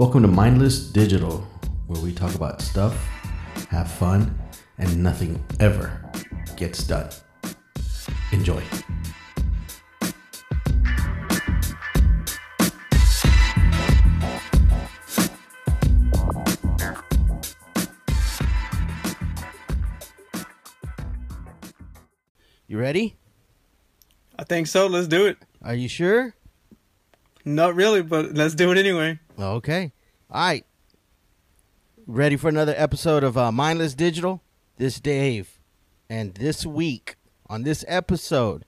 Welcome to Mindless Digital, where we talk about stuff, have fun, and nothing ever gets done. Enjoy. You ready? I think so. Let's do it. Are you sure? Not really, but let's do it anyway. Okay. All right. Ready for another episode of uh, Mindless Digital? This Dave. And this week, on this episode,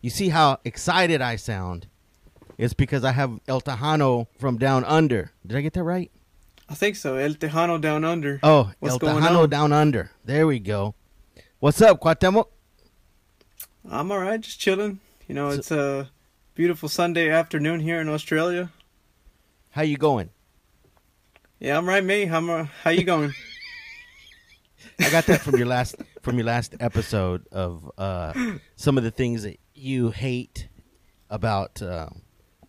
you see how excited I sound. It's because I have El Tejano from Down Under. Did I get that right? I think so. El Tejano down under. Oh, What's El Tejano? Down Under. There we go. What's up, Cuauhtemoc? I'm all right, just chilling. You know, So- it's a beautiful Sunday afternoon here in Australia. How you going? Yeah, I'm right, mate. How, am- how you going? I got that from your last from your last episode of uh, some of the things that you hate about uh,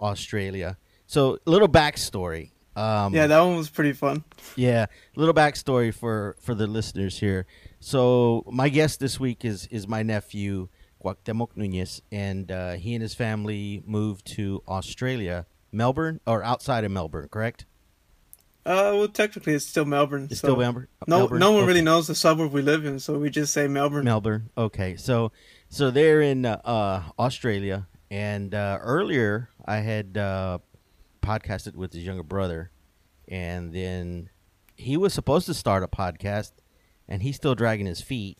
Australia. So, a little backstory. Um, yeah, that one was pretty fun. yeah, little backstory for for the listeners here. So, my guest this week is is my nephew Cuauhtemoc Nunez, and uh, he and his family moved to Australia, Melbourne, or outside of Melbourne, correct? Uh, well, technically it's still Melbourne. It's so still Melbourne. No, Melbourne? no one Okay. really knows the suburb we live in, so we just say Melbourne. Melbourne. Okay, so so they're in uh, uh, Australia, and uh, earlier I had uh, podcasted with his younger brother, and then he was supposed to start a podcast, and he's still dragging his feet.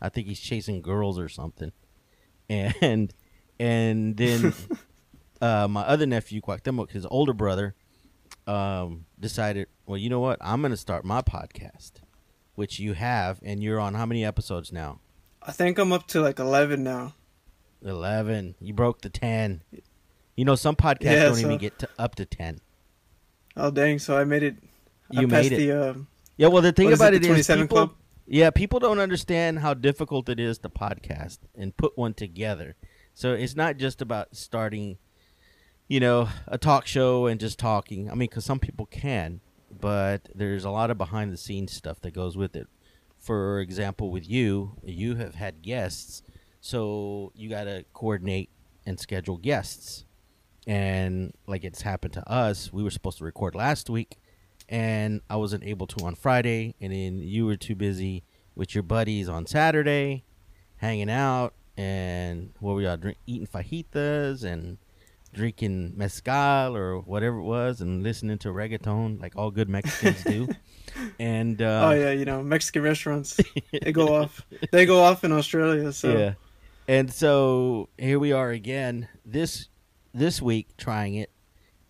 I think he's chasing girls or something, and and then uh, my other nephew, Cuauhtemoc, his older brother, um, decided, well, you know what? I'm going to start my podcast, which you have, and you're on how many episodes now? I think I'm up to like 11 now. 11. You broke the 10. You know, some podcasts Yeah, don't so- even get to up to 10. Oh, dang. So I made it. I You made it. the, uh, Yeah, well, the thing about it, it the is 27 people, Club? yeah, people don't understand how difficult it is to podcast and put one together. So it's not just about starting, you know, a talk show and just talking. I mean, because some people can, but there's a lot of behind the scenes stuff that goes with it. For example, with you, you have had guests, so you got to coordinate and schedule guests. And like it's happened to us, we were supposed to record last week, and I wasn't able to on Friday, and then you were too busy with your buddies on Saturday, hanging out, and what were y'all drink, eating fajitas and drinking mezcal or whatever it was, and listening to reggaeton like all good Mexicans do. And uh, oh, yeah, you know, Mexican restaurants. they go off. They go off in Australia, so. yeah. And so here we are again this this week trying it,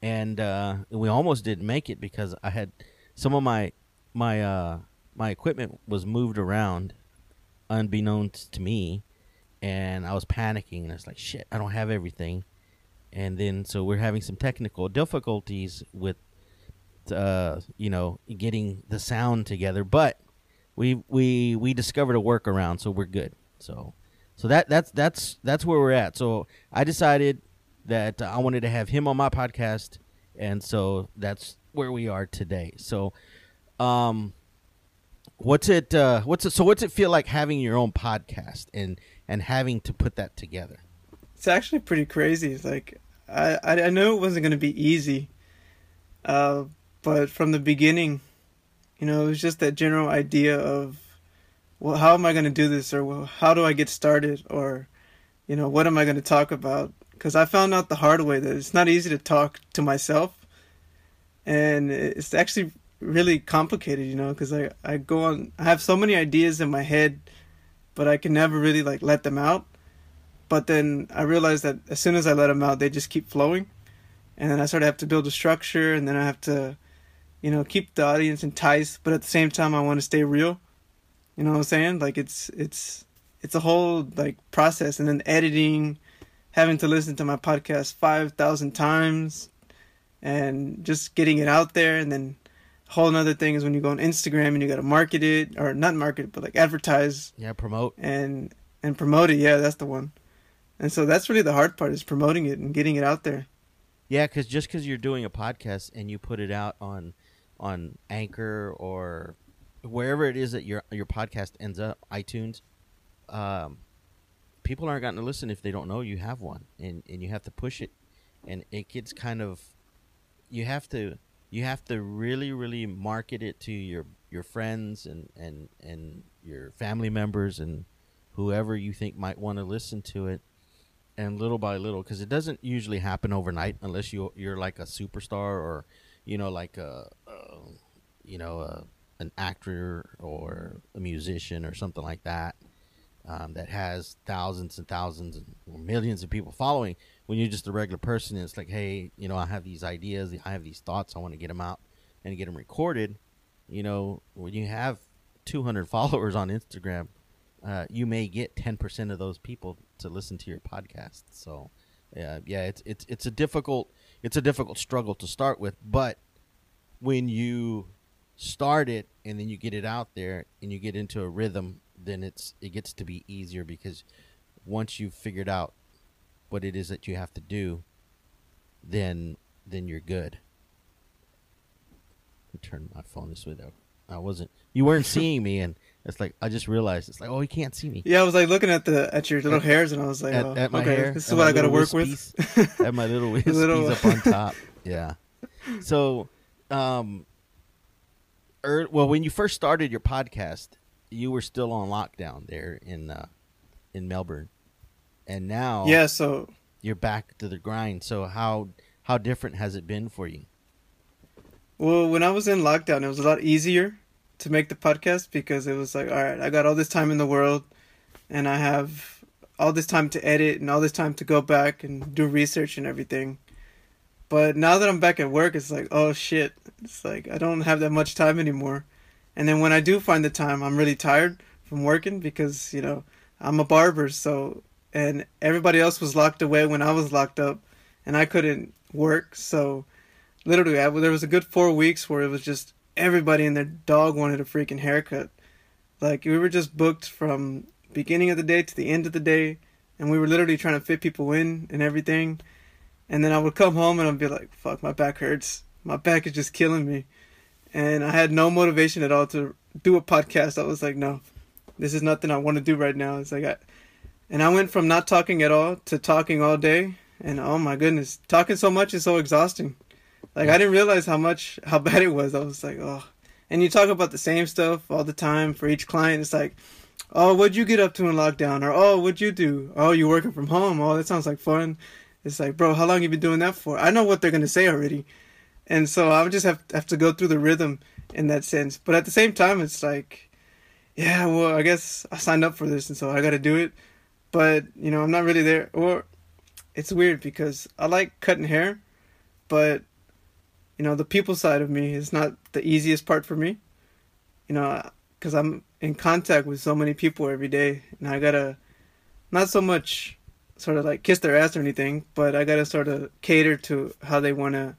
and uh, we almost didn't make it because I had some of my my uh, my equipment was moved around, unbeknownst to me, and I was panicking and it's like shit, I don't have everything, and then so we're having some technical difficulties with, uh, you know, getting the sound together, but we we we discovered a workaround, so we're good. So so that that's that's that's where we're at. So I decided that I wanted to have him on my podcast, and so that's where we are today. So, um, what's it? Uh, what's it? So what's it feel like having your own podcast and and having to put that together? It's actually pretty crazy. Like I I, knew it wasn't to be easy, uh, but from the beginning, you know, it was just that general idea of, well, how am I to do this, or well, how do I get started, or, you know, what am I to talk about? Because I found out the hard way that it's not easy to talk to myself, and it's actually really complicated, you know, because I I go on, I have so many ideas in my head, but I can never really like let them out but then I realized that as soon as I let them out, they just keep flowing, and then I sort of have to build a structure, and then I have to, you know, keep the audience enticed, but at the same time, I want to stay real. You know what I'm saying? Like it's it's it's a whole like process, and then editing, having to listen to my podcast five thousand times, and just getting it out there, and then a whole another thing is when you go on Instagram and you got to market it or not market it, but like advertise Yeah, promote. and and promote it. Yeah, that's the one. And so that's really the hard part is promoting it and getting it out there. Yeah, because just because you're doing a podcast and you put it out on on Anchor or wherever it is that your your podcast ends up, iTunes, um, people aren't going to listen if they don't know you have one, and and you have to push it, and it gets kind of, you have to you have to really really market it to your your friends and and and your family members and whoever you think might want to listen to it and little by little because it doesn't usually happen overnight unless you you're like a superstar or you know like a, a you know a, an actor or a musician or something like that um, that has thousands and thousands and millions of people following. When you're just a regular person it's like hey you know i have these ideas i have these thoughts i want to get them out and get them recorded. You know when you have 200 followers on instagram uh, you may get 10% of those people to listen to your podcast. So yeah yeah it's it's it's a difficult it's a difficult struggle to start with but when you start it and then you get it out there and you get into a rhythm then it's it gets to be easier because once you've figured out what it is that you have to do then then you're good. Let me turn my phone this way though. I wasn't you weren't seeing me and it's like i just realized it's like oh he can't see me. Yeah, I was like looking at the at your little At- hairs, and I was like, at, oh, at my okay, hair this is what I got to work with. at my little wispies Little- up on top. Yeah. So um er, well when you first started your podcast you were still on lockdown there in uh in melbourne. And now yeah, so you're back to the grind. So how how different has it been for you? Well, when I was in lockdown, it was a lot easier to make the podcast because it was like, all right, I got all this time in the world, and I have all this time to edit and all this time to go back and do research and everything. But now that I'm back at work, it's like, oh shit, it's like I don't have that much time anymore. And then when I do find the time, I'm really tired from working because you know I'm a barber, so and everybody else was locked away when I was locked up, and I couldn't work, so literally I, there was a good four weeks where it was just everybody and their dog wanted a freaking haircut. Like we were just booked from beginning of the day to the end of the day and we were literally trying to fit people in and everything. And then i would come home and i'd be like fuck my back hurts. My back is just killing me. And i had no motivation at all to do a podcast. I was like no this is nothing i want to do right now. It's like I, and i went from not talking at all to talking all day. And oh my goodness talking so much is so exhausting like I didn't realize how much how bad it was. I was like, oh. And you talk about the same stuff all the time for each client. It's like, oh, what'd you get up to in lockdown? Or oh, what'd you do? Oh, you working from home? Oh, that sounds like fun. It's like, bro, how long you been doing that for? I know what they're gonna say already, and so I would just have have to go through the rhythm in that sense. But at the same time, it's like, yeah, well, I guess I signed up for this, and so I got to do it. But you know, I'm not really there. Or it's weird because I like cutting hair, but you know the people side of me is not the easiest part for me. You know because i'm in contact with so many people every day and i gotta not so much sort of like kiss their ass or anything but i gotta sort of cater to how they want to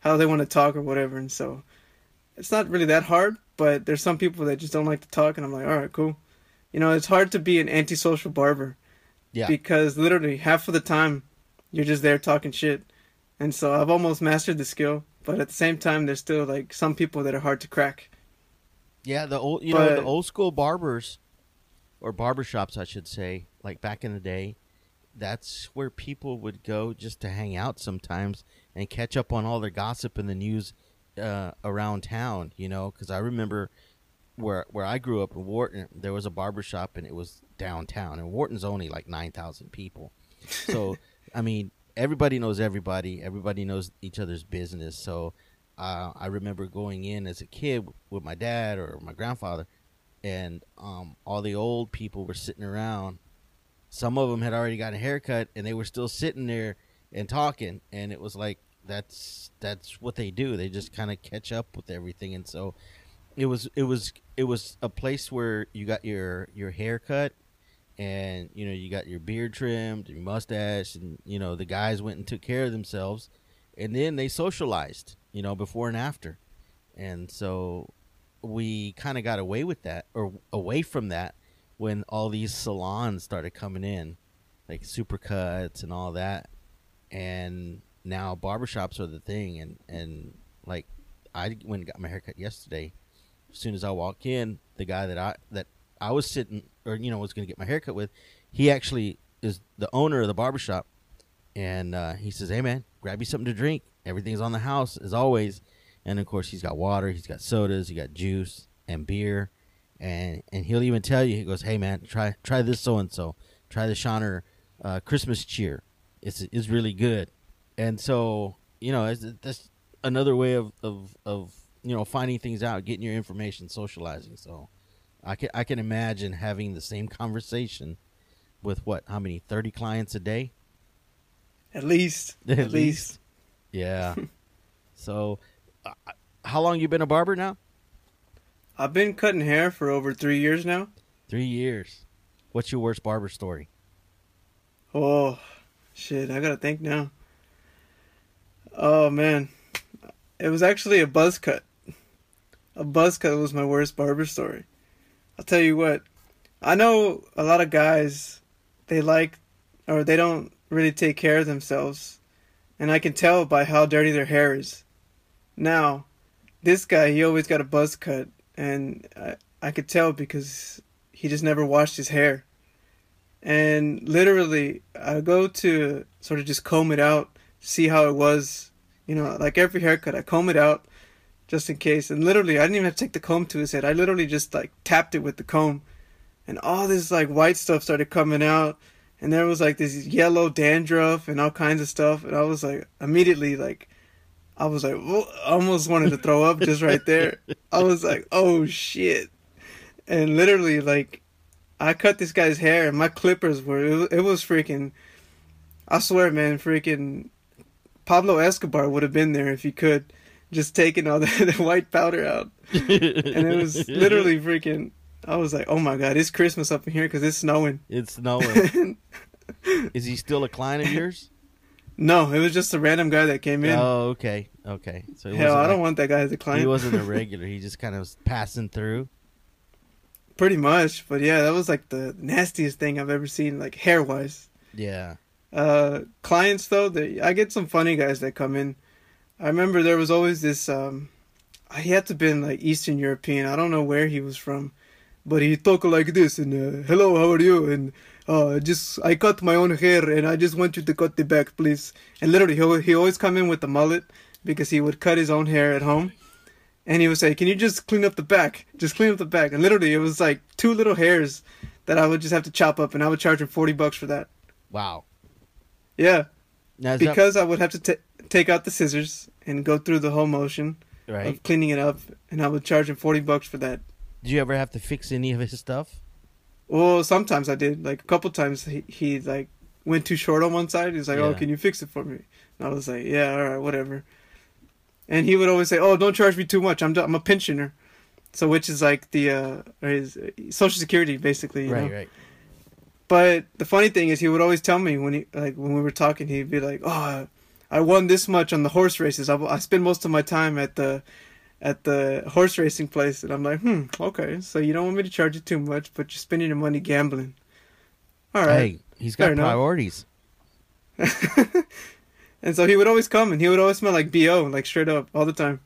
how they want to talk or whatever and so it's not really that hard but there's some people that just don't like to talk and i'm like all right cool. You know it's hard to be an antisocial barber yeah. because literally half of the time you're just there talking shit and so i've almost mastered the skill but at the same time there's still like some people that are hard to crack Yeah, the old you know the old school barbers or barbershops I should say, like back in the day, that's where people would go just to hang out sometimes and catch up on all the gossip and the news uh, around town, you know, cuz I remember where where I grew up in Wharton, there was a barbershop and it was downtown and Wharton's only like 9,000 people. So, I mean, everybody knows everybody, everybody knows each other's business. So, uh, I remember going in as a kid with my dad or my grandfather, and um, all the old people were sitting around. Some of them had already gotten a haircut, and they were still sitting there and talking. And it was like that's that's what they do. They just kind of catch up with everything. And so it was it was it was a place where you got your your haircut and you know you got your beard trimmed your mustache and you know the guys went and took care of themselves and then they socialized you know before and after and so we kind of got away with that or away from that when all these salons started coming in like supercuts and all that and now barbershops are the thing, and and like I went and got my haircut yesterday. As soon as I walk in, the guy that I that I was sitting or you know was going to get my haircut with, he actually is the owner of the barbershop, and uh, he says, "Hey man, grab you something to drink. Everything's on the house as always." And of course, he's got water, he's got sodas, he got juice and beer, and and he'll even tell you, he goes, "Hey man, try try this so and so, try the Shiner uh, Christmas cheer. It's it's really good." And so you know, it's, that's another way of, of of you know finding things out, getting your information, socializing. So I can I can imagine having the same conversation with what how many thirty clients a day? At least, at, At least. Yeah. so, uh, how long you been a barber now? I've been cutting hair for over three years now. Three years. What's your worst barber story? Oh, shit! I gotta think now. Oh man, it was actually a buzz cut. A buzz cut was my worst barber story. I'll tell you what. I know a lot of guys, they like, or they don't really take care of themselves, and I can tell by how dirty their hair is. Now, this guy, he always got a buzz cut, and I, I could tell because he just never washed his hair. And literally, I go to sort of just comb it out, see how it was. You know, like every haircut, I comb it out just in case. And literally, I didn't even have to take the comb to his head. I literally just like tapped it with the comb, and all this like white stuff started coming out. And there was like this yellow dandruff and all kinds of stuff. And I was like, immediately, like, I was like, almost wanted to throw up just right there. I was like, oh shit. And literally, like, I cut this guy's hair and my clippers were, it it was freaking, I swear, man, freaking Pablo Escobar would have been there if he could, just taking all the, the white powder out. And it was literally freaking, I was like, oh my god, it's Christmas up in here because it's snowing. It's snowing. Is he still a client of yours? no, it was just a random guy that came in. Oh, okay, okay. So Hell, I don't want that guy as a client. He wasn't a regular. He just kind of was passing through. Pretty much, but yeah, that was like the nastiest thing I've ever seen, like hair wise. Yeah. Uh, clients though, they, I get some funny guys that come in. I remember there was always this. Um, he had to been like Eastern European. I don't know where he was from, but he talk like this and uh, hello, how are you? And uh, just I cut my own hair and I just want you to cut the back, please. And literally, he he always come in with the mullet because he would cut his own hair at home. And he would say, "Can you just clean up the back? Just clean up the back." And literally, it was like two little hairs that I would just have to chop up, and I would charge him forty bucks for that. Wow. Yeah, Now, is that- because I would have to ta take out the scissors and go through the whole motion right. of cleaning it up, and I would charge him forty bucks for that. Did you ever have to fix any of his stuff? Well, sometimes I did. Like a couple times, he, he like went too short on one side. He's like, "Oh, can you fix it for me?" And I was like, "Yeah, all right, whatever." And he would always say, "Oh, don't charge me too much. I'm I'm a pensioner." So, which is like the uh, his Social Security, basically. You right, know? right. But the funny thing is, he would always tell me when he like when we were talking, he'd be like, "Oh, I won this much on the horse races. I, I spend most of my time at the at the horse racing place." And I'm like, "Hmm, okay. So you don't want me to charge you too much, but you're spending your money gambling." All right. Hey, he's got Fair priorities. and so he would always come, and he would always smell like bo, like straight up, all the time,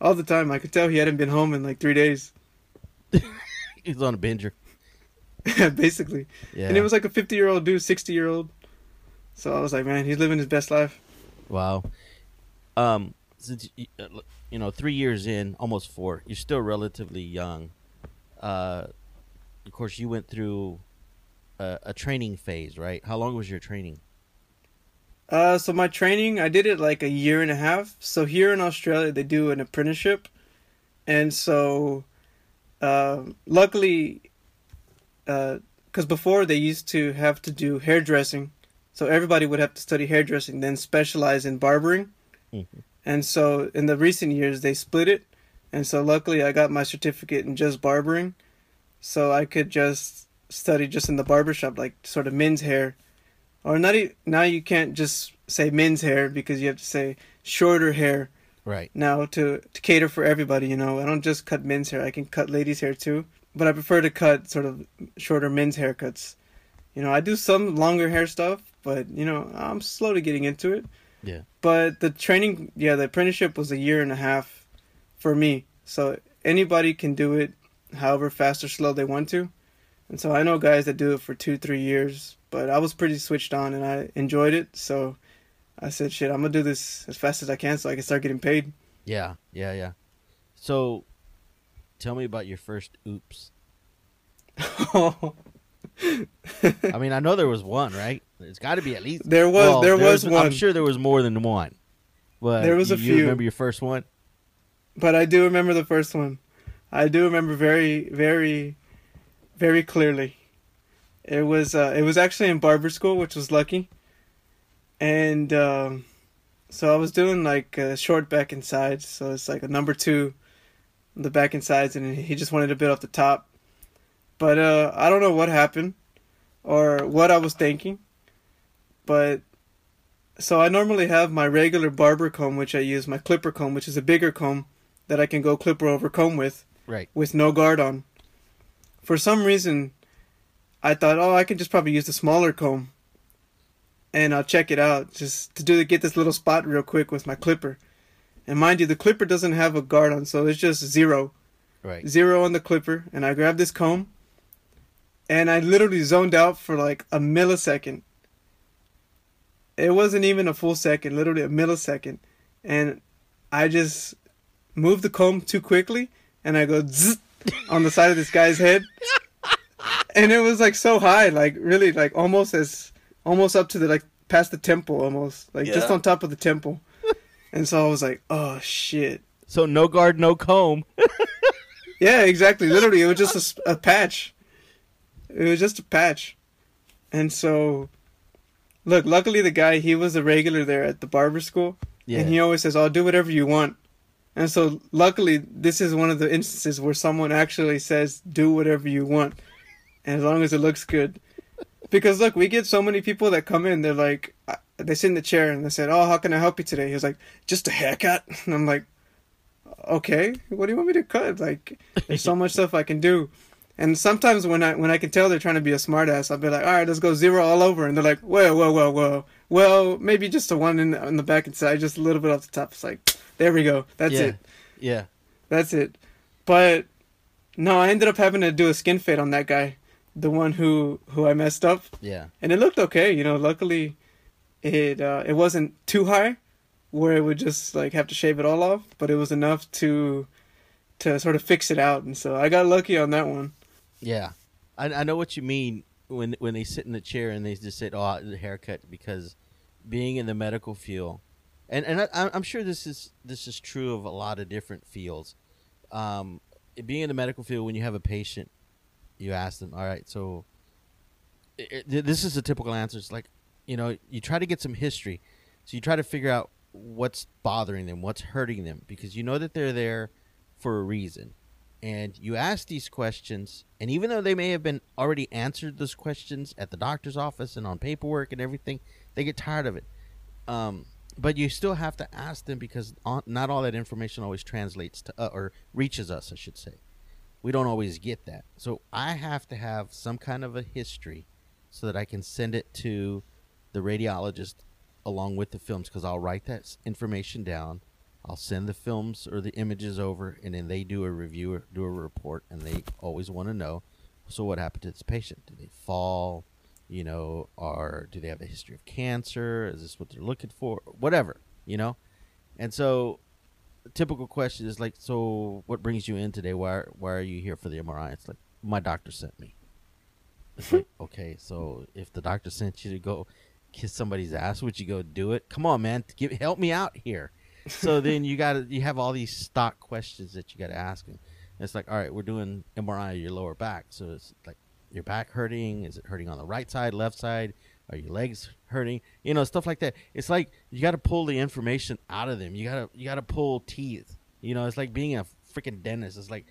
all the time. I could tell he hadn't been home in like three days, He's on a binger. basically. Yeah. And it was like a 50 year old dude, 60 year old. So I was like, man, he's living his best life. Wow. Um, since you, uh, know, three years in, almost four, you're still relatively young. Uh, of course, you went through a, a training phase, right? How long was your training? Uh, so my training, I did it like a year and a half. So here in Australia, they do an apprenticeship, and so, uh, luckily, because before they used to have to do hairdressing, so everybody would have to study hairdressing, then specialize in barbering, Mhm. and so in the recent years they split it, and so luckily I got my certificate in just barbering, so I could just study just in the barbershop, like sort of men's hair. Or not e- now you can't just say men's hair because you have to say shorter hair. Right. now to to cater for everybody you know. I don't just cut men's hair. I can cut ladies hair too. But i prefer to cut sort of shorter men's haircuts. You know i do some longer hair stuff but you know i'm slow to getting into it Yeah. But the training, yeah, the apprenticeship was a year and a half for me. So anybody can do it however fast or slow they want to. And so I know guys that do it for two, three years, but I was pretty switched on and I enjoyed it. So I said, shit, I'm going to do this as fast as I can so I can start getting paid. Yeah, yeah, yeah. So tell me about your first oops. I mean, I know there was one, right? There's got to be at least there was well, there was one, I'm sure there was more than one. But There was a you few. remember your first one? but I do remember the first one. I do remember very, very, very clearly. It was uh, it was actually in barber school, which was lucky, and um, so I was doing like a short back and sides. So it's like a number two, the back and sides, and he just wanted a bit off the top. But uh, I don't know what happened, or what I was thinking, but so I normally have my regular barber comb, which I use, my clipper comb, which is a bigger comb that I can go clipper over comb with, Right. with no guard on. For some reason, I thought, oh, I can just probably use the smaller comb, and I'll check it out just to do get this little spot real quick with my clipper. And mind you, the clipper doesn't have a guard on, so it's just zero, Right. zero on the clipper. And I grab this comb, and I literally zoned out for like a millisecond. It wasn't even a full second, literally a millisecond, and I just moved the comb too quickly, and I go zzz on the side of this guy's head, and it was like so high, like really, like almost as almost up to the like past the temple, almost like just on top of the temple, and so I was like, oh shit, So no guard, no comb. yeah, exactly, literally, it was just a s- a, patch, it was just a patch, and so. Look, luckily the guy he was a regular there at the barber school, Yeah. and he always says, "I'll do whatever you want." And so, luckily, this is one of the instances where someone actually says, "Do whatever you want," And as long as it looks good. Because look, we get so many people that come in. They're like, uh, they sit in the chair and they said, "Oh, how can I help you today?" He was like, "Just a haircut," and I'm like, "Okay, what do you want me to cut? Like, there's so much stuff I can do." And sometimes when I when I can tell they're trying to be a smartass, I'll be like, "All right, let's go zero all over," and they're like, "Whoa, whoa, whoa, whoa." Well, maybe just a one in the, in the back and side, just a little bit off the top. It's like, there we go. That's yeah. it. Yeah. That's it. But no, I ended up having to do a skin fade on that guy, the one who who I messed up, Yeah. and it looked okay. You know, luckily, it uh, it wasn't too high, where it would just like have to shave it all off, but it was enough to to sort of fix it out, and so I got lucky on that one. Yeah, I, I know what you mean when when they sit in the chair and they just say, "Oh, the haircut," because being in the medical field, and and I, I'm sure this is this is true of a lot of different fields. Um, being in the medical field, when you have a patient, you ask them, "All right, so it, it- this is a typical answer. It's like, you know, you try to get some history, so you try to figure out what's bothering them, what's hurting them, because you know that they're there for a reason." And you ask these questions and even though they may have been already answered those questions at the doctor's office and on paperwork and everything they get tired of it. Um, but you still have to ask them because not all that information always translates to uh, or reaches us i should say. We don't always get that. So i have to have some kind of a history so that i can send it to the radiologist along with the films because i'll write that information down I'll send the films or the images over, and then they do a review or do a report, and they always want to know. So, what happened to this patient? Did they fall? You know, or do they have a history of cancer? Is this what they're looking for? Whatever, you know. And so, the typical question is like, so what brings you in today? Why why are you here for the MRI? It's like my doctor sent me. It's like okay, so if the doctor sent you to go kiss somebody's ass, would you go do it? Come on, man, give help me out here so then you got you have all these stock questions that you got to ask them. It's like, all right, we're doing MRI of your lower back, so it's like your back hurting. Is it hurting on the right side, left side? Are your legs hurting? You know, stuff like that. It's like you got to pull the information out of them. You gotta you gotta pull teeth. You know, it's like being a freaking dentist. It's like,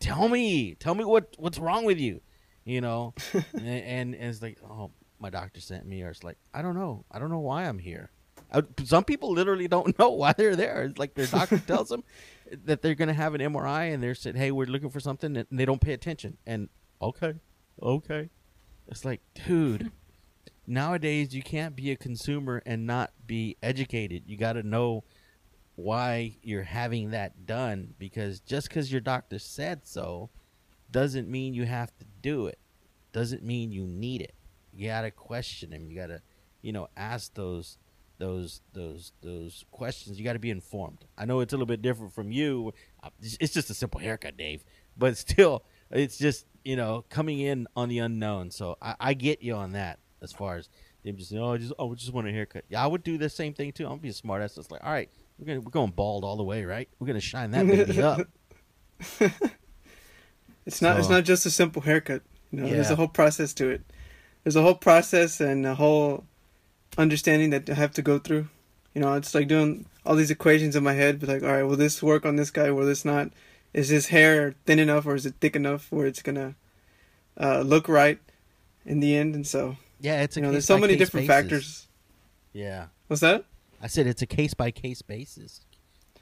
tell me, tell me what what's wrong with you. You know, and, and, and it's like, oh, my doctor sent me, or it's like, I don't know, I don't know why I'm here. Uh, some people literally don't know why they're there. It's like their doctor tells them that they're going to have an MRI, and they're said, "Hey, we're looking for something," and they don't pay attention. And okay, okay, it's like, dude, nowadays you can't be a consumer and not be educated. You got to know why you're having that done because just because your doctor said so doesn't mean you have to do it. Doesn't mean you need it. You got to question him. You got to, you know, ask those those those those questions. You got to be informed. I know it's a little bit different from you. Uh, It's just a simple haircut, Dave, but still, it's just you know coming in on the unknown. So I, I get you on that as far as them just oh I just oh I just want a haircut. Yeah, I would do the same thing too. I'm gonna be a smart ass. It's like all right, we're gonna we're going bald all the way, right? We're gonna shine that baby up. It's not. It's not just a simple haircut. You know, there's a whole process to it. There's a whole process and a whole understanding that I have to go through. You know, it's like doing all these equations in my head. But like, all right, will this work on this guy? Will this not? Is his hair thin enough or is it thick enough where it's gonna uh, look right in the end? And so, Yeah, it's a you know, there's so many different basis. factors. Yeah, What's that? I said it's a case by case basis.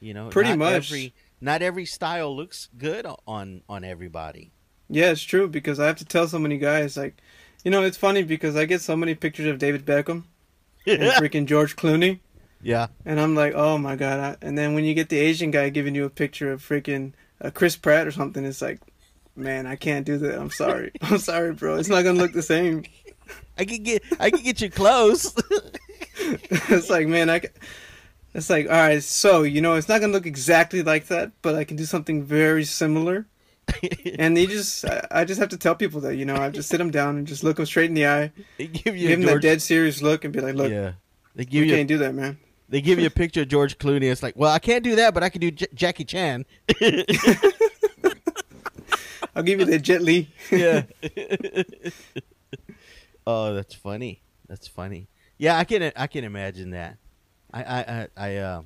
You know, Pretty not much. Every, not every style looks good on on everybody. Yeah, it's true because I have to tell so many guys like, you know, it's funny because I get so many pictures of David Beckham and freaking George Clooney. yeah, And I'm like, oh my god! I, and then when you get the Asian guy giving you a picture of freaking uh, Chris Pratt or something, it's like, man, I can't do that. I'm sorry. I'm sorry, bro. It's not gonna look the same. I can get I can get you close. it's like, man, I. ca- It's like, all right, so you know, it's not gonna look exactly like that, but I can do something very similar. And they just, I, I just have to tell people that, you know, I just sit them down and just look them straight in the eye, they give you give them George, that dead serious look, and be like, look, yeah. They give you you can't do that, man. they give you a picture of George Clooney. It's like, well, I can't do that, but I can do J- Jackie Chan. I'll give you that Jet Li. yeah. oh, that's funny. That's funny. Yeah, I can I can imagine that. I I I I uh,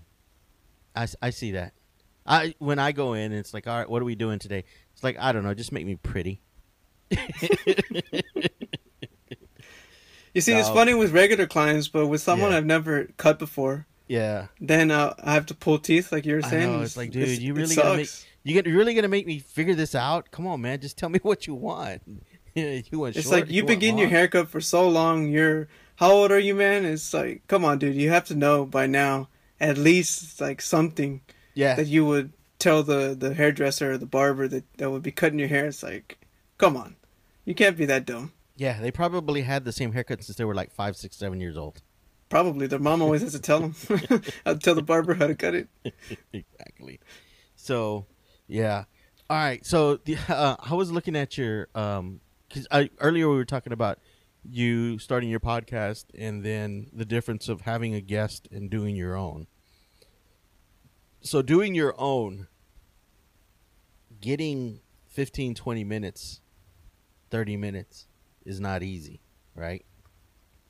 I, I see that. I when I go in, it's like, all right, what are we doing today? It's like I don't know, just make me pretty. You see, it's funny with regular clients, but with someone Yeah. I've never cut before, Yeah, then uh, I have to pull teeth, like you were I saying. know, it's like, dude, you it really gotta make- you get you really gonna make me figure this out? Come on, man, just tell me what you want. you want It's short, like you've you been getting your haircut for so long. You're how old are you, man? It's like, come on, dude. You have to know by now at least like something Yeah, that you would tell the the hairdresser or the barber that that would be cutting your hair. It's like, come on, you can't be that dumb. yeah. They probably had the same haircut since they were like five, six, seven years old. Probably their mom always has to tell them how to tell the barber how to cut it. exactly. So, yeah. All right. So, the, uh, I was looking at your um cuz I earlier we were talking about you starting your podcast and then the difference of having a guest and doing your own. So, doing your own getting 15 20 minutes 30 minutes is not easy, right?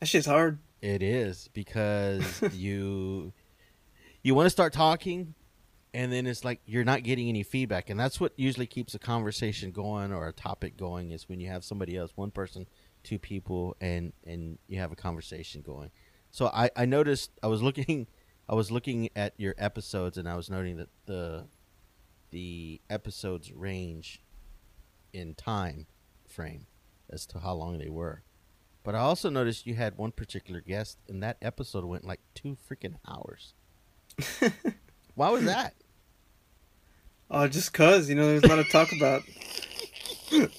That shit's hard. It is because you you want to start talking and then it's like you're not getting any feedback and that's what usually keeps a conversation going or a topic going is when you have somebody else, one person, two people and and you have a conversation going. So I I noticed I was looking I was looking at your episodes and I was noting that the the episodes range in time frame as to how long they were. But I also noticed you had one particular guest, and that episode went like two freaking hours. Why was that? Oh, just cause you know there's a lot to talk about.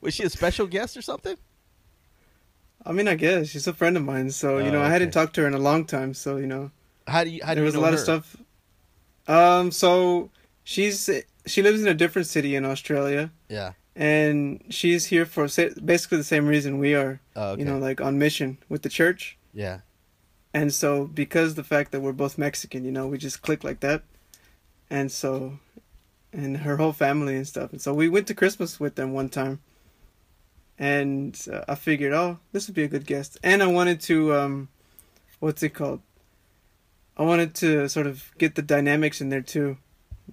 Was she a special guest or something? I mean, I guess she's a friend of mine, so you Oh, know I hadn't talked to her in a long time. So you know How do you? How do there was a lot her? of stuff. Um, so she's she lives in a different city in Australia, Yeah. and she's here for basically the same reason we are. Oh, okay. You know, like on mission with the church. yeah. And so, because the fact that we're both Mexican, you know, we just click like that. And so, and her whole family and stuff. And so, we went to Christmas with them one time. And uh, I figured, oh, this would be a good guest. And I wanted to, um, what's it called? I wanted to sort of get the dynamics in there too.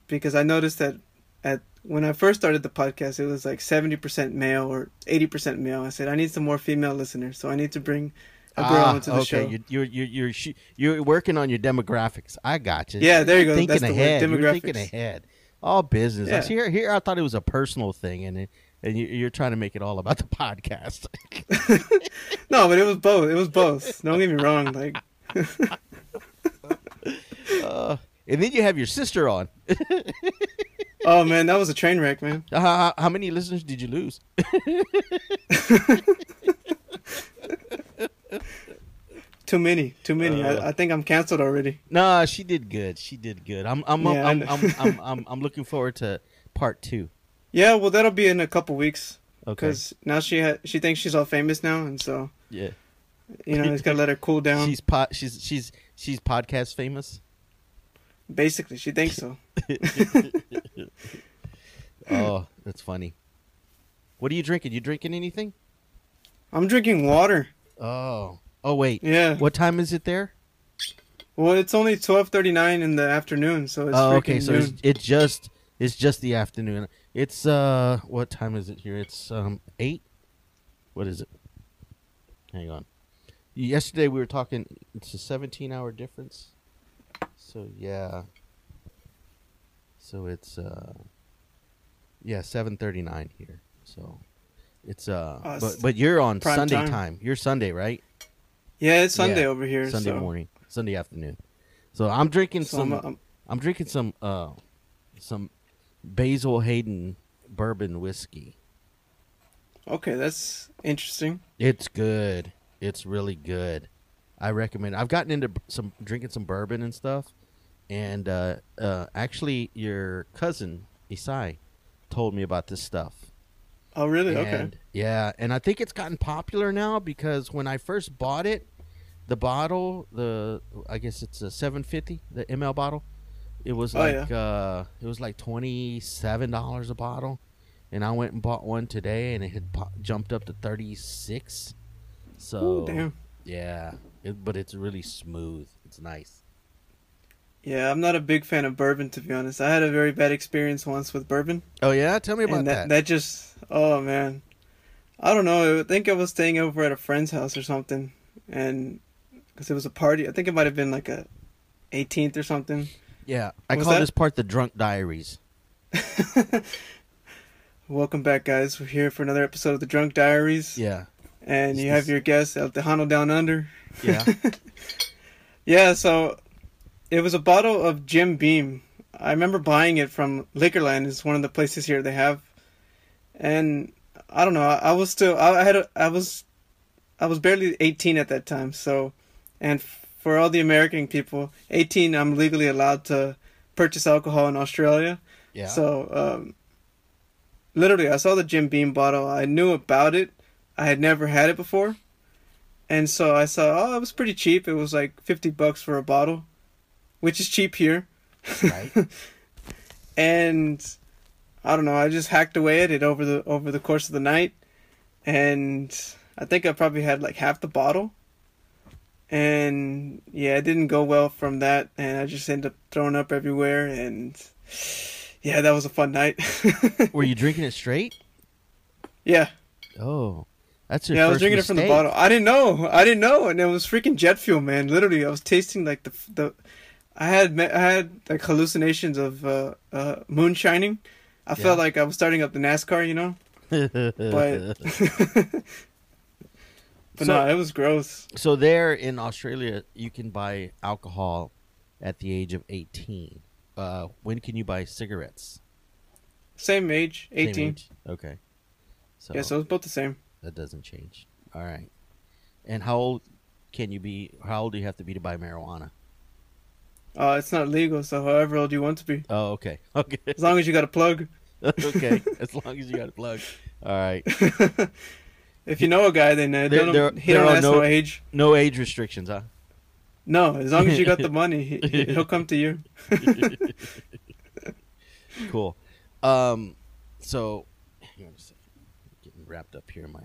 Because I noticed that at when I first started the podcast, it was like 70% male or 80% male. I said, I need some more female listeners. So, I need to bring a girl ah, into the okay. show. You, you're you're you're you're working on your demographics. I got you. Yeah, there you go. Thinking That's the word, ahead. You're thinking ahead. All business. Yeah. here. Here, I thought it was a personal thing, and it, and you, you're trying to make it all about the podcast. no, but it was both. It was both. Don't get me wrong. Like, uh, and then you have your sister on. oh man, that was a train wreck, man. Uh, how, how many listeners did you lose? Too many, too many. Uh. I, I think I'm canceled already. Nah, she did good. She did good. I'm I'm Yeah, I'm, know. I'm, I'm, I'm I'm looking forward to part two. Yeah, well, that'll be in a couple weeks Okay. because now she ha- she thinks she's all famous now, and so Yeah. you know, it's gotta let her cool down. She's pot. She's she's she's podcast famous. Basically, she thinks so. oh, that's funny. What are you drinking? You drinking anything? I'm drinking water. Oh. Oh wait. Yeah. What time is it there? Well, it's only 12:39 in the afternoon, so it's oh, okay. So it's just it's just the afternoon. It's uh, what time is it here? It's um eight. What is it? Hang on. Yesterday we were talking. It's a seventeen hour difference. So yeah. So it's uh, yeah, seven thirty nine here. So it's uh, Oh, but but you're on Sunday time. time. You're Sunday, right? yeah, it's Sunday yeah, over here. Sunday so, morning, Sunday afternoon. So I'm drinking So some. I'm, I'm, I'm drinking some uh some Basil Hayden bourbon whiskey. okay, that's interesting. It's good. It's really good. I recommend. I've gotten into some drinking some bourbon and stuff, and uh, uh, actually, your cousin Isai told me about this stuff. Oh, really? Okay. Yeah, and I think it's gotten popular now because when I first bought it, the bottle, the I guess it's a 750, the ml bottle, it was Oh, like uh it was like $27 a bottle. And I went and bought one today and it had po- jumped up to 36. So Ooh, damn. yeah, it, but it's really smooth. It's nice. Yeah, I'm not a big fan of bourbon to be honest. I had a very bad experience once with bourbon, Oh yeah, tell me about that. that, that just oh man, I don't know. I think I was staying over at a friend's house or something, and because it was a party, I think it might have been like a 18th or something. Yeah, I was call that? this part the drunk diaries. Welcome back, guys. We're here for another episode of the Drunk Diaries, Yeah. and Is you have your guest El Tejano Down Under. Yeah. Yeah, so it was a bottle of Jim Beam. I remember buying it from Liquorland. It's one of the places here they have, and I don't know. I, I was still. I had. A, I was. I was barely 18 at that time. So, and for all the American people, 18, I'm legally allowed to purchase alcohol in Australia. Yeah. So, um, literally, I saw the Jim Beam bottle. I knew about it. I had never had it before. And so I saw, oh, it was pretty cheap. It was like 50 bucks for a bottle, which is cheap here. right. And I don't know, I just hacked away at it over the over the course of the night. And I think I probably had like half the bottle. And yeah, it didn't go well from that and I just ended up throwing up everywhere and yeah, that was a fun night. Were you drinking it straight? yeah. Oh, that's your Yeah, I was drinking it from the bottle. I didn't know. I didn't know, and it was freaking jet fuel, man. Literally, I was tasting like the the. I had I had like hallucinations of uh, uh, moonshining. I Yeah. felt like I was starting up the NASCAR, you know. But but So- no, it was gross. so there in Australia, you can buy alcohol at the age of eighteen. Uh, when can you buy cigarettes? Same age, Same eighteen. age? Okay. So, Yeah, so it's both the same. that doesn't change. All right. And how old can you be? How old do you have to be to buy marijuana? Uh, it's not legal, so however old you want to be, Oh, okay. Okay. as long as you got a plug. okay. As long as you got a plug. All right. If you know a guy, then uh, There- don't, there- he there don't ask no- no age. No age restrictions, huh? No, as long as you got the money, he, he'll come to you. cool. Um, so hang on a second. Getting wrapped up here in my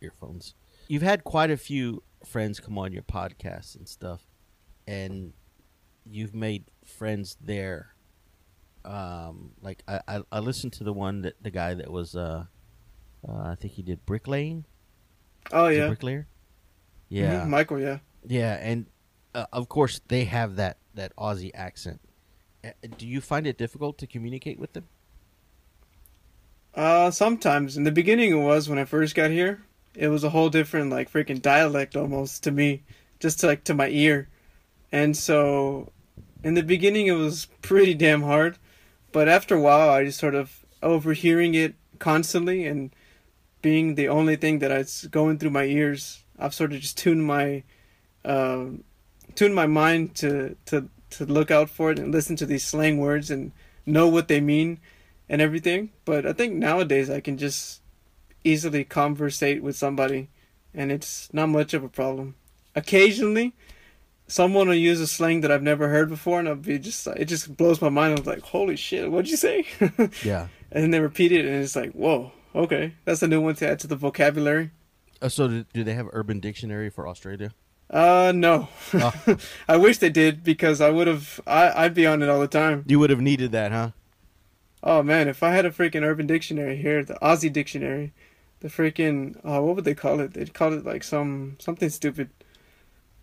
earphones. You've had quite a few friends come on your podcast and stuff, and you've made friends there. Um, like I, I, I listened to the one that the guy that was uh, uh I think he did bricklaying. Oh Is he a yeah, bricklayer. Yeah, Mhm, Michael. Yeah. yeah, and uh, of course they have that that Aussie accent. Uh, Do you find it difficult to communicate with them? Uh, sometimes in the beginning it was when I first got here. It was a whole different like freaking dialect almost to me, just to, like to my ear, and so in the beginning it was pretty damn hard, but after a while I just sort of overhearing it constantly and being the only thing that is going through my ears, I've sort of just tuned my, uh, tuned my mind to to to look out for it and listen to these slang words and know what they mean and everything. But I think nowadays I can just easily conversate with somebody and it's not much of a problem. Occasionally, someone will use a slang that I've never heard before and I'll be just it just blows my mind. I'm like, holy shit, what'd you say? Yeah. and then they repeat it and it's like, whoa, okay. That's a new one to add to the vocabulary. Uh, so do, do they have Urban Dictionary for Australia? Uh no. Oh. I wish they did because I would have I I'd be on it all the time. You would have needed that, huh? Oh man, if I had a freaking urban dictionary here, the Aussie dictionary, the freaking oh what would they call it? They'd call it like some something stupid.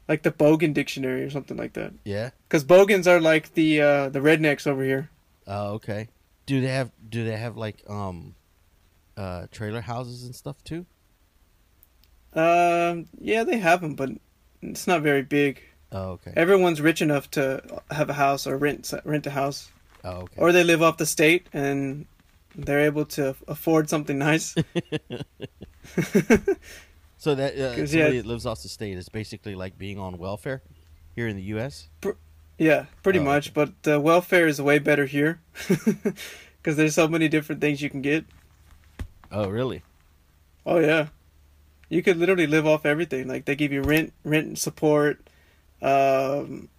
Like the Bogan dictionary or something like that. Yeah. Cuz Bogans are like the uh the rednecks over here. Oh, okay. Do they have do they have like um uh trailer houses and stuff too? Um yeah, they have them, but it's not very big. Oh, okay. Everyone's rich enough to have a house or rent rent a house. Oh, okay. or they live off the state and they're able to afford something nice. so that uh, somebody yeah. that lives off the state is basically like being on welfare here in the U.S. yeah, pretty Oh, much. But uh, welfare is way better here because there's so many different things you can get. Oh, really? Oh yeah, you could literally live off everything. Like they give you rent, rent support, um,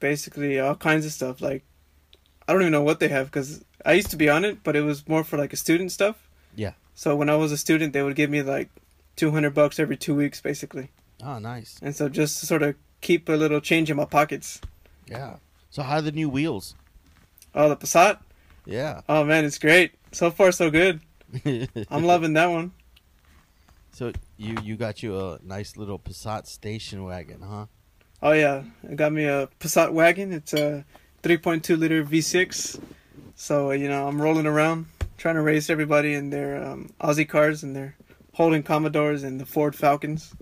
basically all kinds of stuff. Like I don't even know what they have because I used to be on it, but it was more for like a student stuff. Yeah. So when I was a student, they would give me like two hundred bucks every two weeks, basically. Oh, nice. and so just to sort of keep a little change in my pockets. Yeah. So how are the new wheels? Oh, the Passat. Yeah. Oh man, it's great. So far, so good. I'm loving that one. So you you got you a nice little Passat station wagon, huh? Oh yeah, I got me a Passat wagon. It's a 3.2 liter V6. So uh, you know, I'm rolling around trying to race everybody in their um, Aussie cars and their Holden Commodores and the Ford Falcons.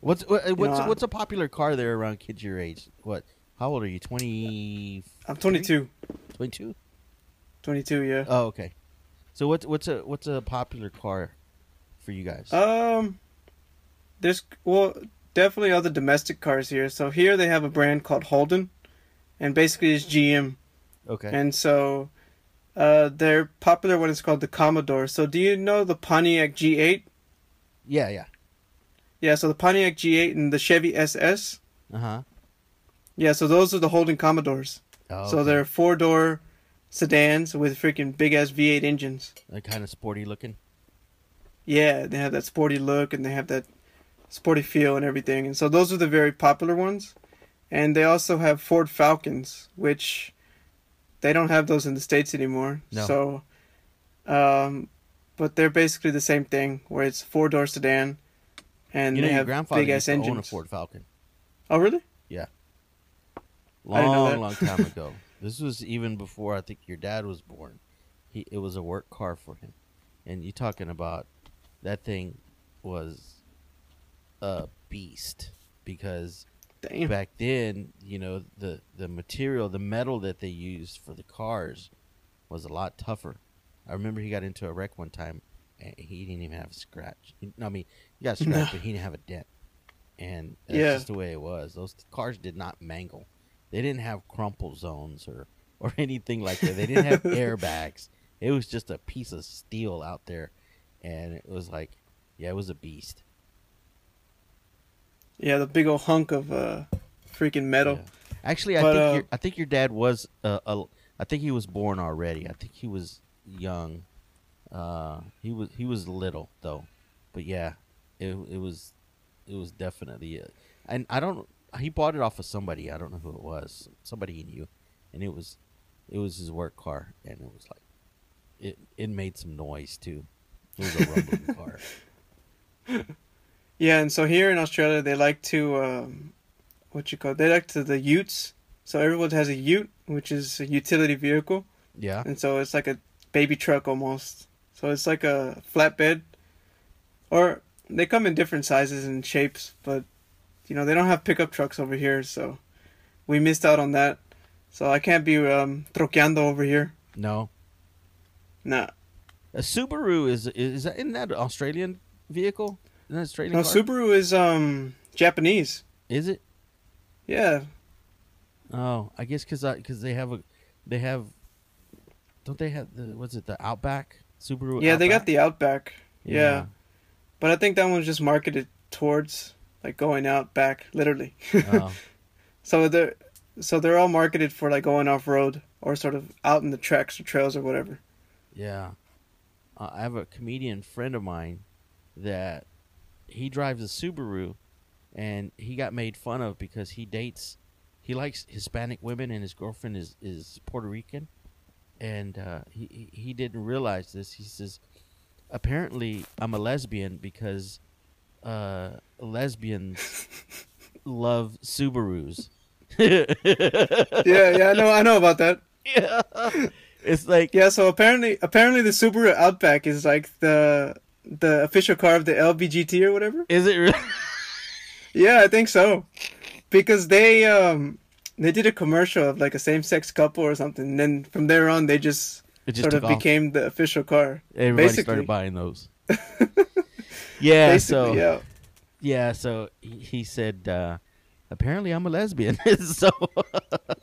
What's what, what's know, what's a popular car there around kids your age? What? How old are you? 20, I'm 22. 22? 22, yeah. Oh, okay. So what's what's a what's a popular car for you guys? Um, there's well definitely other domestic cars here. So here they have a brand called Holden, and basically it's GM. okay. And so uh, they're popular one is called the Commodore. So do you know the Pontiac G8? yeah, yeah. Yeah, so the Pontiac G8 and the Chevy SS. Uh huh. Yeah, so those are the Holden Commodores. Oh, So they're four door sedans with freaking big ass V8 engines. they're kind of sporty looking. Yeah, they have that sporty look and they have that sporty feel and everything. And so those are the very popular ones. And they also have Ford Falcons, which they don't have those in the States anymore. No. So, um, but they're basically the same thing, where it's four door sedan and you know, they have big ass to own a engines. Ford Falcon. Oh, really? Yeah. Long, didn't know that. long time ago. This was even before I think your dad was born. He it was a work car for him, and you talking about that thing was a beast because Damn. back then, you know, the the material, the metal that they used for the cars was a lot tougher. I remember he got into a wreck one time, and he didn't even have a scratch. He, I mean, he got a scratch, No. but he didn't have a dent. And that's Yeah. just the way it was. Those cars did not mangle. They didn't have crumple zones or or anything like that. They didn't have airbags. It was just a piece of steel out there, and it was like, yeah, it was a beast. Yeah, the big old hunk of uh, freaking metal. Yeah. Actually, I But, think uh, your, I think your dad was uh, a, I think he was born already. I think he was young. Uh, he was he was little though, but yeah, it it was it was definitely. Uh, and I don't. He bought it off of somebody. I don't know who it was. Somebody he knew, and it was it was his work car, and it was like it it made some noise too. It was a rumbling car. Yeah, and so here in Australia, they like to, um, what you call, they like to the Utes. So everyone has a Ute, which is a utility vehicle, Yeah. and so it's like a baby truck almost. So it's like a flatbed, or they come in different sizes and shapes, but you know they don't have pickup trucks over here, so we missed out on that. So I can't be um, troqueando over here. No, Nah. a Subaru is is that isn't that Australian vehicle? Isn't that Australian? No, car? Subaru is um Japanese. Is it? Yeah. Oh, I guess because because they have a they have don't they have the what's it the Outback Subaru? Yeah, they got the Outback. Yeah. But I think that one's just marketed towards like going out back, literally. Oh, So they're so they're all marketed for like going off road or sort of out in the tracks or trails or whatever. yeah. Uh, I have a comedian friend of mine that he drives a Subaru, and he got made fun of because he dates he likes Hispanic women and his girlfriend is is Puerto Rican, and uh, he he- he didn't realize this. He says, apparently I'm a lesbian because uh, lesbians love Subarus. Yeah, yeah, I know, I know about that. yeah. It's like Yeah, so apparently, apparently the Subaru Outback is like the the official car of the LBGT or whatever. is it really? Yeah, I think so, because they um they did a commercial of like a same sex couple or something. And then from there on, they just, It just sort of off. became the official car. Everybody basically. started buying those. yeah, Basically, so yeah. yeah, so he, he said uh, apparently I'm a lesbian. so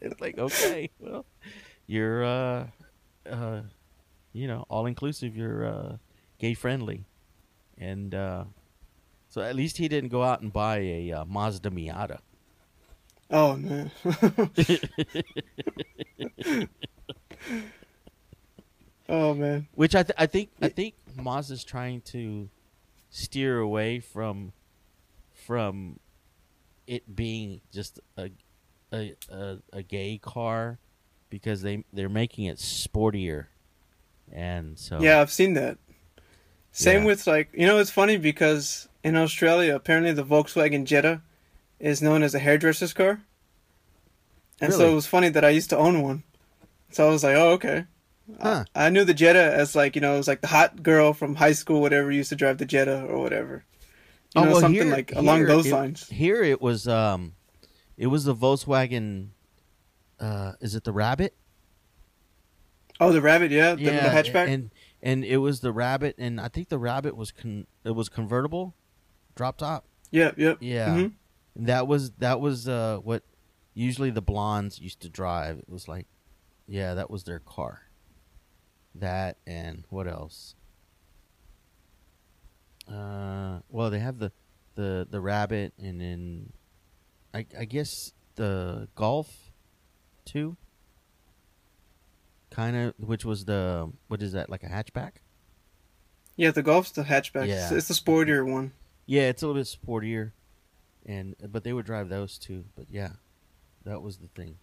it's like okay, well, you're uh uh you know, all inclusive, you're uh gay friendly. And uh so at least he didn't go out and buy a uh, Mazda Miata. Oh man. oh man. Which I, th- I think I think Mazda's trying to steer away from from it being just a a, a, a gay car because they they're making it sportier, and so Yeah, I've seen that. Same Yeah. with like you know it's funny because in Australia apparently the Volkswagen Jetta is known as a hairdresser's car. And so it was funny that I used to own one. So I was like, oh okay. Huh. I, I knew the Jetta as like you know it was like the hot girl from high school, whatever used to drive the Jetta or whatever. You Oh, know well, something here- like along here those it- lines. Here it was um, it was the Volkswagen. Uh, is it the Rabbit? Oh, the Rabbit, yeah, the, the hatchback. and and it was the Rabbit, and I think the Rabbit was con- it was convertible, drop top. yeah, yep. Yeah, Mhm. That was that was uh, what usually the blondes used to drive. It was like, yeah, that was their car. That and what else? Uh, well, they have the the the rabbit, and then I I guess the golf, too. Kind of, which was the what is that like a hatchback? Yeah, the Golf's the hatchback. It's, Yeah. it's the sportier one. Yeah, it's a little bit sportier, and but they would drive those too. But yeah, that was the thing.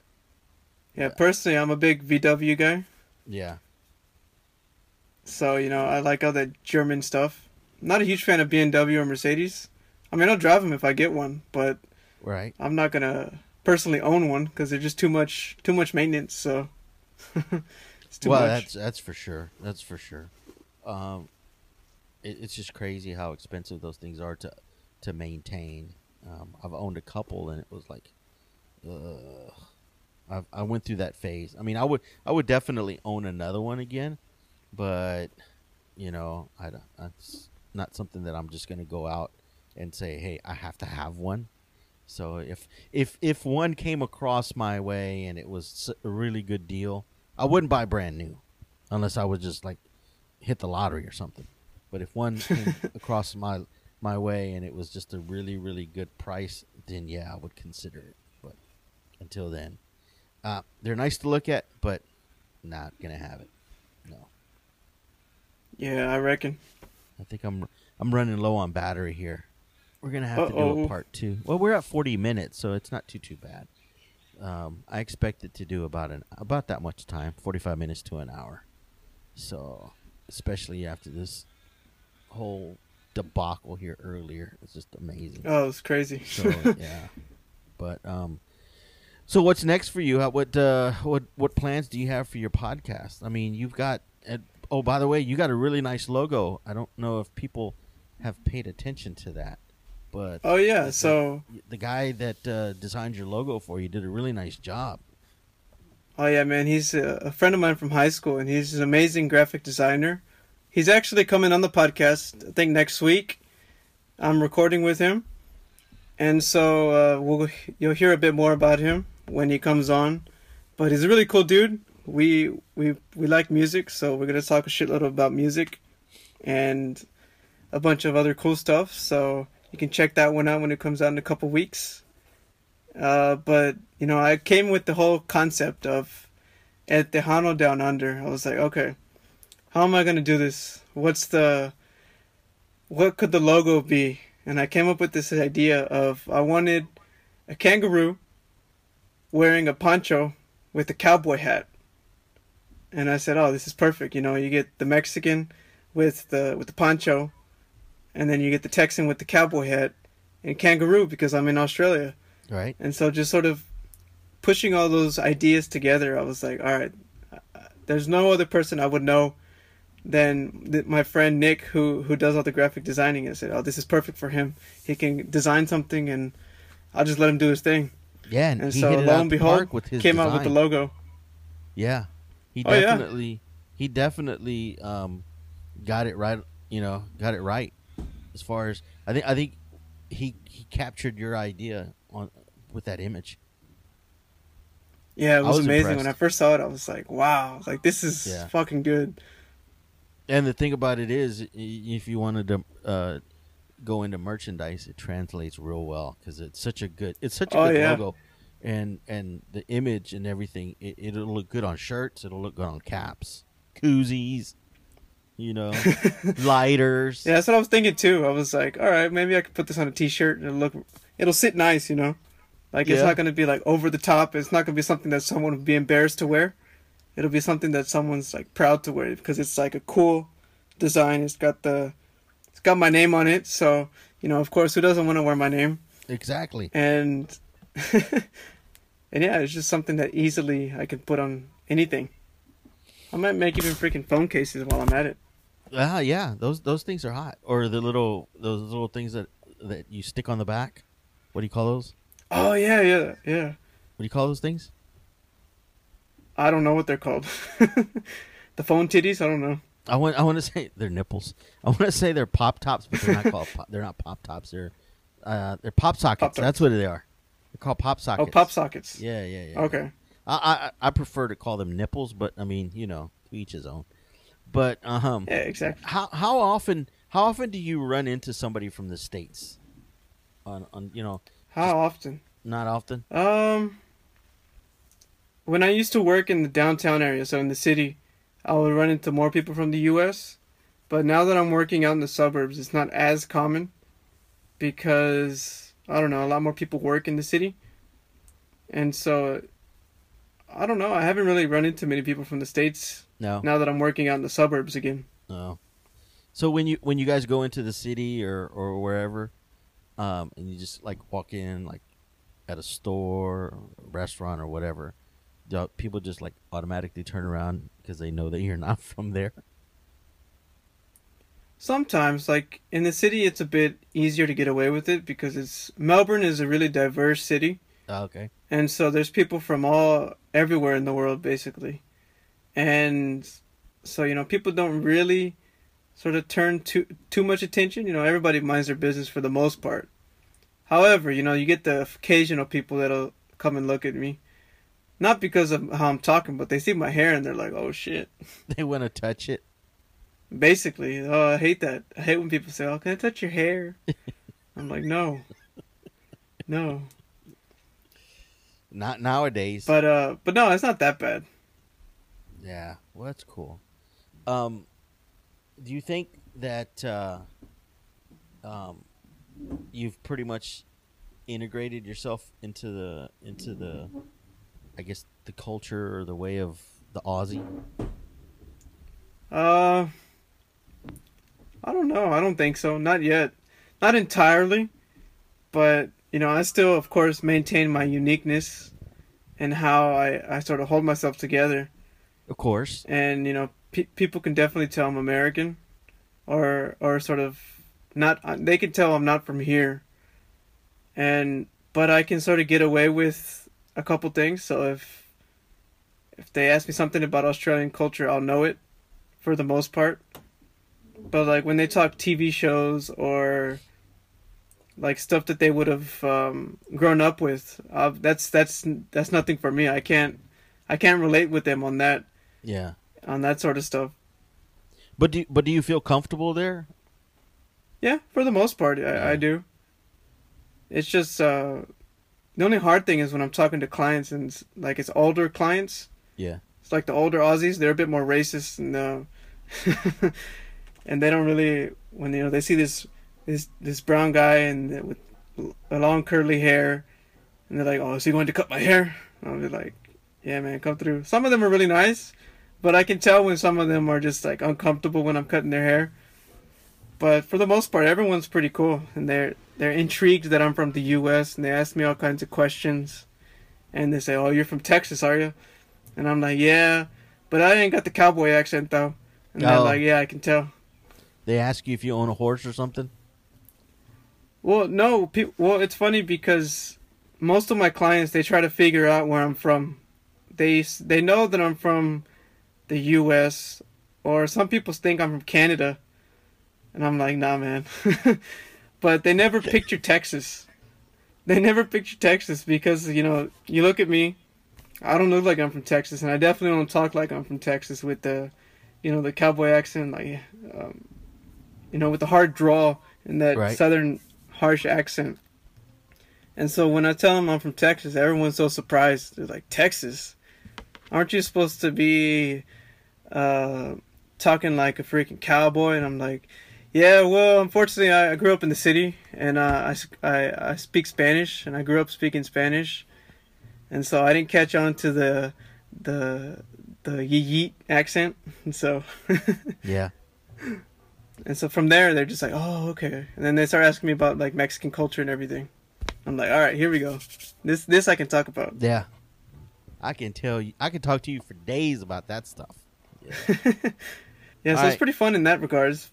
Yeah, personally, I'm a big VW guy. Yeah, So, you know, I like all that German stuff. Not a huge fan of BMW or Mercedes. I mean, I'll drive them if I get one, but right. I'm not gonna personally own one because they're just too much, too much maintenance. So, it's too well, much. that's that's for sure. That's for sure. Um, it, it's just crazy how expensive those things are to to maintain. Um, I've owned a couple, and it was like, ugh. I I went through that phase. I mean, I would I would definitely own another one again, but you know, I don't. That's not something that I'm just gonna go out and say, hey, I have to have one. So if if if one came across my way and it was a really good deal, I wouldn't buy brand new, unless I was just like hit the lottery or something. But if one came across my my way and it was just a really really good price, then yeah, I would consider it. But until then, uh, they're nice to look at, but not gonna have it. Yeah, I reckon. I think I'm I'm running low on battery here. We're gonna have to do a part two. Well, we're at 40 minutes, so it's not too too bad. Um, I it to do about an about that much time, 45 minutes to an hour. So, especially after this whole debacle here earlier, it's just amazing. Oh, it's crazy. So yeah, but um, so what's next for you? How, what uh, what what plans do you have for your podcast? I mean, you've got oh, by the way, you got a really nice logo. I don't know if people have paid attention to that, but Oh yeah, the- so the guy that uh, designed your logo for you did a really nice job. oh yeah, man, he's a, a friend of mine from high school, and he's an amazing graphic designer. He's actually coming on the podcast. I think next week. I'm recording with him, and so uh, we'll you'll hear a bit more about him when he comes on. But he's a really cool dude. We we we like music, so we're gonna talk a shitload about music, and a bunch of other cool stuff. So you can check that one out when it comes out in a couple weeks. Uh, but you know, I came with the whole concept of at the Tejano Down Under. I was like, okay, how am I gonna do this? What's the what could the logo be? And I came up with this idea of I wanted a kangaroo wearing a poncho with a cowboy hat. And I said, "Oh, this is perfect. You know, you get the Mexican with the with the poncho, and then you get the Texan with the cowboy hat and kangaroo because I'm in Australia." Right? And so just sort of pushing all those ideas together, I was like, all right, uh, there's no other person I would know than th- my friend Nick, who who does all the graphic designing. I said, oh, this is perfect for him. He can design something, and I'll just let him do his thing. Yeah, and, And he so lo and behold, park with his came out with the logo. Yeah, he Oh, yeah. definitely he definitely um, got it right. You know, got it right as far as I think. I think he he captured your idea on with that image. Yeah, it was, was amazing. When. I first saw it, I was like, wow, like this is Yeah. fucking good. And the thing about it is, if you wanted to uh, go into merchandise, it translates real well because it's such a good, it's such a Oh, good yeah. logo, and and the image and everything. It, it'll look good on shirts. It'll look good on caps, koozies, you know, lighters. Yeah, that's what I was thinking too. I was like, all right, maybe I could put this on a T-shirt and it'll look, it'll sit nice, you know. Like it's not going to be like over the top. It's not going to be something that someone would be embarrassed to wear. It'll be something that someone's like proud to wear because it's like a cool design. It's got the, it's got my name on it. So you know, of course, who doesn't want to wear my name? Exactly. And and yeah, it's just something that easily I can put on anything. I might make even freaking phone cases while I'm at it. Ah, yeah, those those things are hot. Or the little those little things that that you stick on the back. What do you call those? Oh yeah, yeah, yeah. What do you call those things? I don't know what they're called. the phone titties. I don't know. I want I want to say they're nipples. I want to say they're pop tops, but they're not called. Pop, they're not pop tops. They're uh, they're pop sockets. Pop-Tarts. That's what they are. Called pop sockets. Oh, pop sockets. Yeah, yeah, yeah. Okay. I, I I prefer to call them nipples, but I mean, you know, to each his own. But um, Yeah, exactly. how how often how often do you run into somebody from the states? On on you know, How often? not often. Um, when I used to work in the downtown area, so in the city, I would run into more people from the U.S. But now that I'm working out in the suburbs, it's not as common because I don't know, a lot more people work in the city, and so I don't know. I haven't really run into many people from the states No, now that I'm working out in the suburbs again. no. So when you when you guys go into the city or or wherever, um, and you just like walk in like at a store, or restaurant, or whatever, do people just like automatically turn around because they know that you're not from there. Sometimes, like in the city, it's a bit easier to get away with it because it's Melbourne is a really diverse city. Oh, okay. and so there's people from all everywhere in the world basically and so you know people don't really sort of turn too too much attention you know everybody minds their business for the most part however you know you get the occasional people that'll come and look at me not because of how i'm talking but they see my hair and they're like oh shit They want to touch it. Basically oh i hate that i hate when people say oh can i touch your hair i'm like no no Not nowadays. but uh but no it's not that bad Yeah, well, that's cool. Um, do you think that uh, um, you've pretty much integrated yourself into the into the, I guess, the culture or the way of the Aussie? Uh, I don't know. I don't think so. Not yet. Not entirely, but you know, I still, of course, maintain my uniqueness and how I I sort of hold myself together. Of course. And you know, pe- people can definitely tell I'm American, or or sort of not. uh, They can tell I'm not from here. And but I can sort of get away with a couple things. So if if they ask me something about Australian culture, I'll know it for the most part. But like when they talk TV shows or like stuff that they would have um, grown up with, uh, that's that's that's nothing for me. I can't I can't relate with them on that Yeah. on that sort of stuff. But do but do you feel comfortable there? Yeah, for the most part, I, I do. It's just uh, the only hard thing is when I'm talking to clients and like it's older clients. Yeah. It's like the older Aussies; they're a bit more racist and uh, and they don't really when you know they see this this this brown guy and with a long curly hair, and they're like, "Oh, is he going to cut my hair?" I'll be like, "Yeah, man, come through." Some of them are really nice, but I can tell when some of them are just like uncomfortable when I'm cutting their hair. But for the most part, everyone's pretty cool, and they're they're intrigued that I'm from the U.S. and they ask me all kinds of questions, and they say, "Oh, you're from Texas, are you?" And I'm like, "Yeah, but I ain't got the cowboy accent though." And they're Oh. like, "Yeah, I can tell." They ask you if you own a horse or something. Well, no, pe- well, it's funny because most of my clients they try to figure out where I'm from. They they know that I'm from the U.S. or some people think I'm from Canada, and I'm like, nah, man. but they never picture Texas. They never picture Texas because you know you look at me, I don't look like I'm from Texas, and I definitely don't talk like I'm from Texas with the, you know, the cowboy accent, like, um, you know, with the hard drawl and that Right. southern harsh accent. And so when I tell them I'm from Texas, everyone's so surprised. They're like, Texas? Aren't you supposed to be uh, talking like a freaking cowboy? And I'm like, yeah, well, unfortunately, I, grew up in the city and uh, I, I, I speak Spanish and I grew up speaking Spanish. And so I didn't catch on to the the the yeet accent. And so Yeah. and so from there, they're just like, oh, okay. And then they start asking me about like Mexican culture and everything. I'm like, all right, here we go. This this I can talk about. Yeah. I can tell you. I can talk to you for days about that stuff. Yeah, so it's pretty fun in that regards.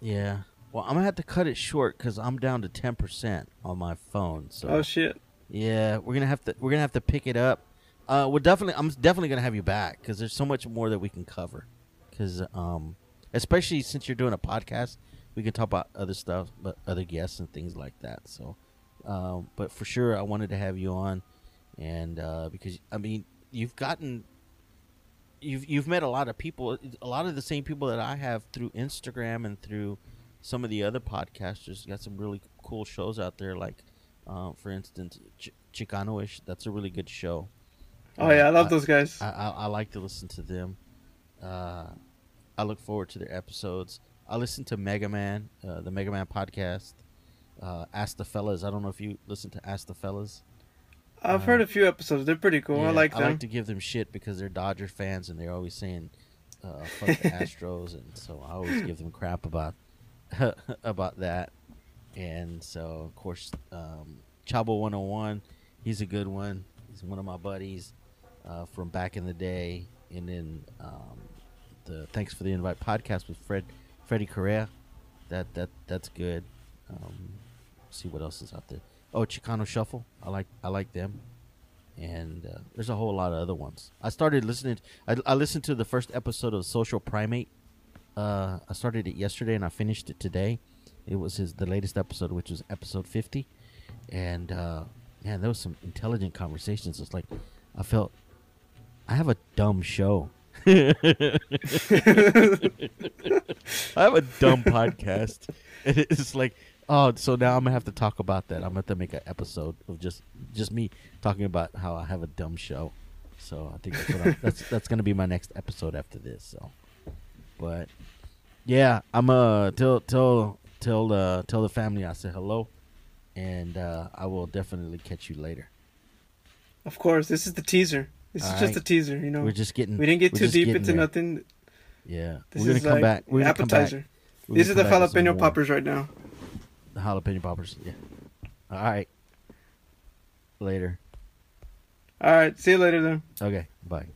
Yeah. Well, I'm gonna have to cut it short because I'm down to ten percent on my phone. So Oh shit. yeah, we're gonna have to we're gonna have to pick it up. Uh, we're definitely I'm definitely gonna have you back because there's so much more that we can cover. Because um, especially since you're doing a podcast, we can talk about other stuff, but other guests and things like that. So, um, but for sure, I wanted to have you on, and uh, because I mean, you've gotten. You've you've met a lot of people, a lot of the same people that I have through Instagram and through some of the other podcasters. You Got some really cool shows out there, like uh, for instance, Ch- Chicanoish. That's a really good show. Oh yeah, I love Uh, those guys. I, I, I like to listen to them. Uh, I look forward to their episodes. I listen to Mega Man, uh, the Mega Man podcast. Uh, Ask the Fellas. I don't know if you listen to Ask the Fellas. I've uh, heard a few episodes. They're pretty cool. I Yeah, like I like to give them shit because they're Dodger fans and they're always saying uh, fuck the Astros, and so I always give them crap about about that. And so, of course, um, Chabo 101, he's a good one. He's one of my buddies uh, from back in the day. And then um, the Thanks for the Invite podcast with Fred Freddie Correa. That that that's good. Um, see what else is out there. Oh, Chicano Shuffle. I like I like them and uh, there's a whole lot of other ones. I started listening. I, I listened to the first episode of Social Primate. Uh, I started it yesterday and I finished it today. It was his the latest episode, which was episode 50, and uh, man, there was some intelligent conversations. It's like I felt I have a dumb show. I have a dumb podcast, and it's like, oh, so now I'm gonna have to talk about that. I'm gonna have to make an episode of just just me talking about how I have a dumb show. So I think that's that's that's gonna be my next episode after this. So, but yeah, I'm uh tell tell tell uh tell the family I said hello, and uh, I will definitely catch you later. Of course, this is the teaser. This is just right. a teaser. You know, We're just getting we didn't get too deep into there. nothing. Yeah, This we're gonna come like back. We're gonna come back. appetizer. We're These are gonna the come back with some jalapeno poppers right now. The jalapeno poppers. Yeah. All right. Later. All right, see you later then. Okay. Bye.